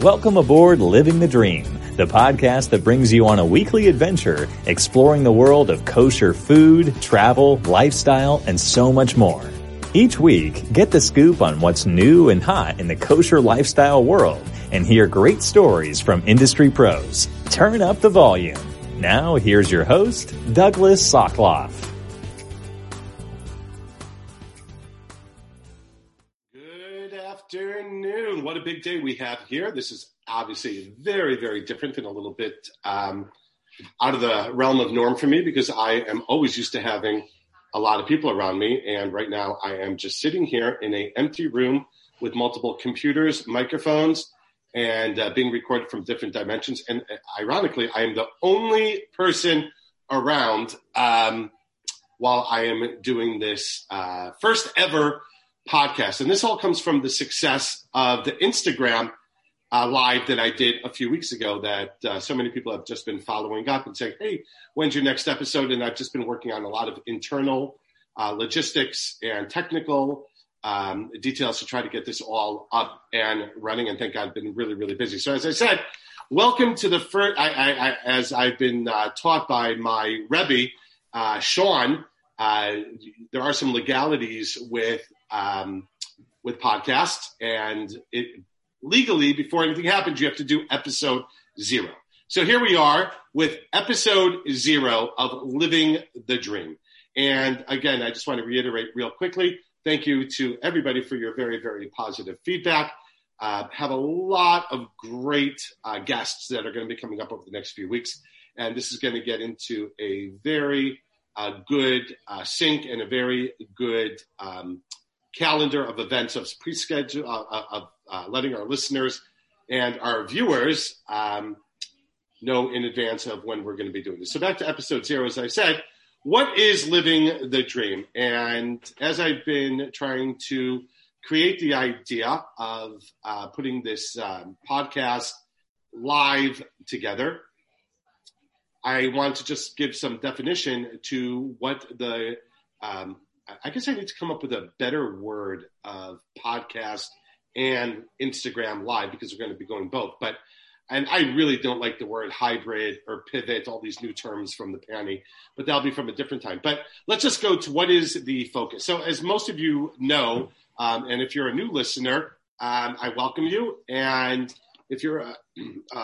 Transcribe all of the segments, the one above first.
Welcome aboard Living the Dream, the podcast that brings you on a weekly adventure exploring the world of kosher food, travel, lifestyle, and so much more. Each week, get the scoop on what's new and hot in the kosher lifestyle world and hear great stories from industry pros. Turn up the volume. Now, here's your host, Douglas Soclof. A big day we have here. This is obviously very, very different and a little bit um, out of the realm of norm for me because I am always used to having a lot of people around me. And right now I am just sitting here in an empty room with multiple computers, microphones, and uh, being recorded from different dimensions. And uh, ironically, I am the only person around um, while I am doing this uh, first ever podcast. And this all comes from the success of the Instagram uh, live that I did a few weeks ago that uh, so many people have just been following up and saying, hey, when's your next episode? And I've just been working on a lot of internal uh, logistics and technical um, details to try to get this all up and running. And thank God I've been really, really busy. So as I said, welcome to the first, I, I, I, as I've been uh, taught by my Rebbe, uh, Sean, uh, there are some legalities with um, with podcasts, and it, legally, before anything happens, you have to do episode zero. So here we are with episode zero of Living the Dream. And again, I just want to reiterate real quickly thank you to everybody for your very, very positive feedback. Uh, have a lot of great uh, guests that are going to be coming up over the next few weeks. And this is going to get into a very uh, good uh, sync and a very good um, calendar of events of pre-schedule uh, uh, of uh, letting our listeners and our viewers um, know in advance of when we're going to be doing this. So back to episode zero, as I said, what is living the dream? And as I've been trying to create the idea of uh, putting this um, podcast live together, I want to just give some definition to what the um, I guess I need to come up with a better word of podcast and Instagram live because we're going to be going both. But and I really don't like the word hybrid or pivot, all these new terms from the panty, but that'll be from a different time. But let's just go to what is the focus. So, as most of you know, um, and if you're a new listener, um, I welcome you. And if you're a, a,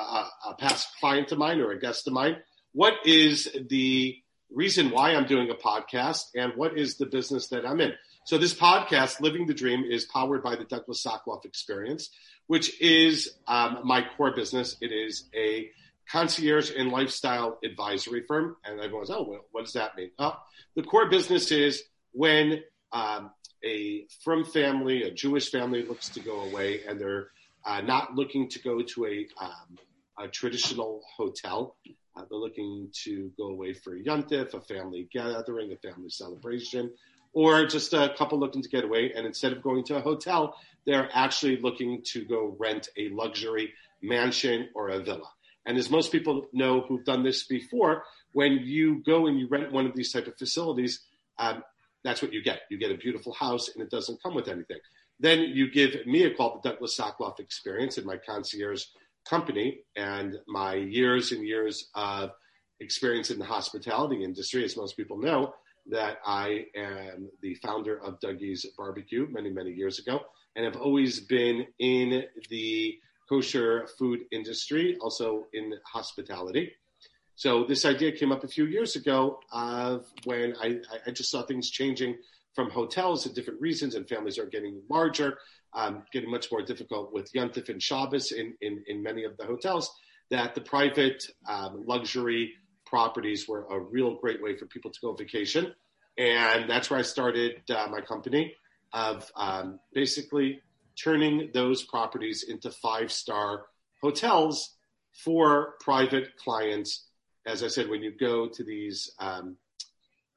a past client of mine or a guest of mine, what is the reason why I'm doing a podcast and what is the business that I'm in. So this podcast, Living the Dream, is powered by the Douglas Soclof Experience, which is um, my core business. It is a concierge and lifestyle advisory firm. And everyone's, oh, well, what does that mean? Oh, the core business is when um, a from family, a Jewish family looks to go away and they're uh, not looking to go to a, um, a traditional hotel. Uh, they're looking to go away for a yuntif, a family gathering, a family celebration, or just a couple looking to get away. And instead of going to a hotel, they're actually looking to go rent a luxury mansion or a villa. And as most people know who've done this before, when you go and you rent one of these type of facilities, um, that's what you get. You get a beautiful house, and it doesn't come with anything. Then you give me a call, the Douglas Soclof Experience, and my concierge company and my years and years of experience in the hospitality industry, as most people know, that I am the founder of Dougie's Barbecue many, many years ago, and have always been in the kosher food industry, also in hospitality. So this idea came up a few years ago of when I, I just saw things changing from hotels and different reasons, and families are getting larger, um, getting much more difficult with Yontif and Shabbos in, in, in many of the hotels, that the private um, luxury properties were a real great way for people to go vacation. And that's where I started uh, my company of um, basically turning those properties into five star hotels for private clients. As I said, when you go to these um,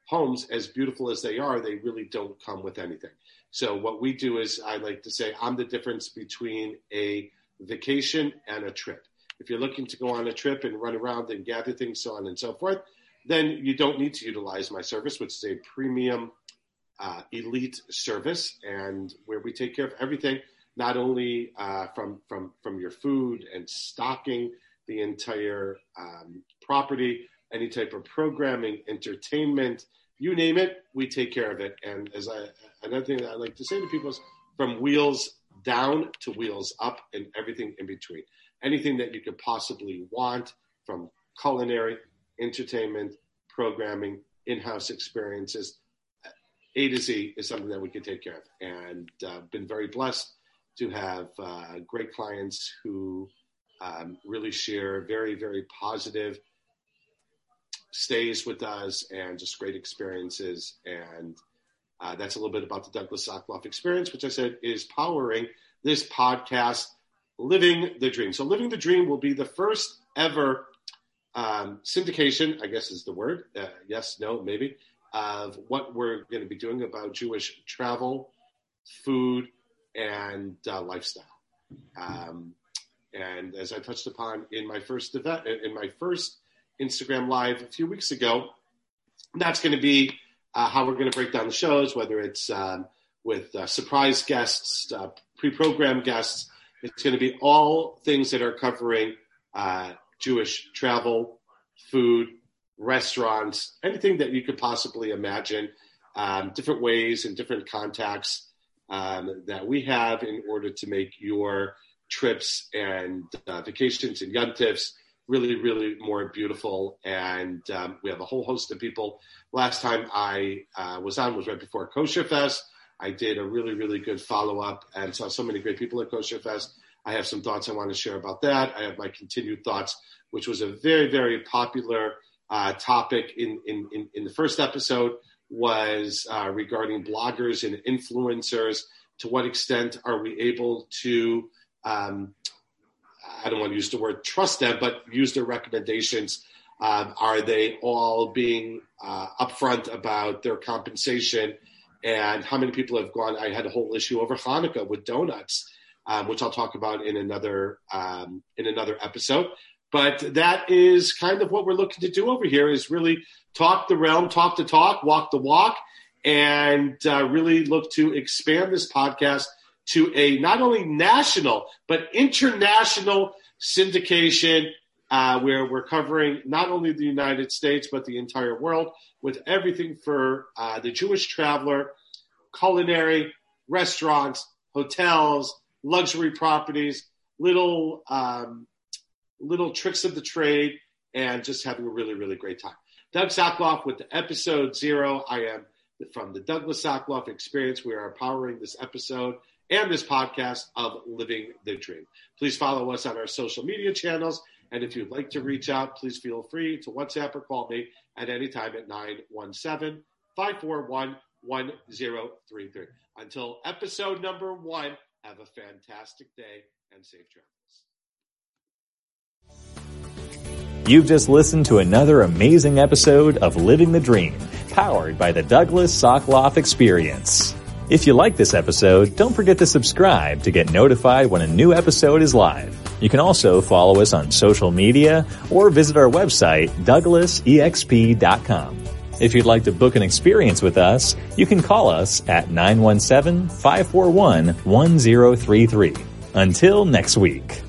homes, as beautiful as they are, they really don't come with anything. So what we do is I like to say I'm the difference between a vacation and a trip. If you're looking to go on a trip and run around and gather things, so on and so forth, then you don't need to utilize my service, which is a premium uh, elite service and where we take care of everything not only uh, from from from your food and stocking the entire um, property, any type of programming, entertainment, you name it, we take care of it. And as I another thing that I like to say to people is from wheels down to wheels up and everything in between. Anything that you could possibly want from culinary, entertainment, programming, in-house experiences, A to Z is something that we can take care of. And uh, been very blessed to have uh, great clients who um, really share very, very positive stays with us and just great experiences. And uh, that's a little bit about the Douglas Soclof experience, which I said is powering this podcast, Living the Dream. So, Living the Dream will be the first ever um, syndication, I guess is the word. Uh, yes, no, maybe, of what we're going to be doing about Jewish travel, food, and uh, lifestyle. Um, and as I touched upon in my first event, in my first Instagram live a few weeks ago, And that's going to be uh, how we're going to break down the shows, whether it's um, with uh, surprise guests, uh, pre-programmed guests. It's going to be all things that are covering uh, Jewish travel, food, restaurants, anything that you could possibly imagine, um, different ways and different contacts um, that we have in order to make your trips and uh, vacations and yuntifs really, really more beautiful. And um, we have a whole host of people. Last time I uh, was on was right before Kosher Fest. I did a really, really good follow up and saw so many great people at Kosher Fest. I have some thoughts I want to share about that. I have my continued thoughts, which was a very, very popular uh, topic in, in, in, in, the first episode was uh, regarding bloggers and influencers. To what extent are we able to um, I don't want to use the word trust them, but use their recommendations. Um, are they all being uh, upfront about their compensation? And how many people have gone? I had a whole issue over Hanukkah with donuts, um, which I'll talk about in another um, in another episode. But that is kind of what we're looking to do over here: is really talk the realm, talk the talk, walk the walk, and uh, really look to expand this podcast to a not only national but international syndication uh, where we're covering not only the United States but the entire world with everything for uh, the Jewish traveler, culinary, restaurants, hotels, luxury properties, little um, little tricks of the trade, and just having a really really great time. Doug Soclof with the episode zero. I am from the Douglas Soclof Experience. We are powering this episode and this podcast of Living the Dream. Please follow us on our social media channels. And if you'd like to reach out, please feel free to WhatsApp or call me at any time at 917 541 1033. Until episode number one, have a fantastic day and safe travels. You've just listened to another amazing episode of Living the Dream, powered by the Douglas Soclof Experience. If you like this episode, don't forget to subscribe to get notified when a new episode is live. You can also follow us on social media or visit our website, douglasexp.com. If you'd like to book an experience with us, you can call us at 917-541-1033. Until next week.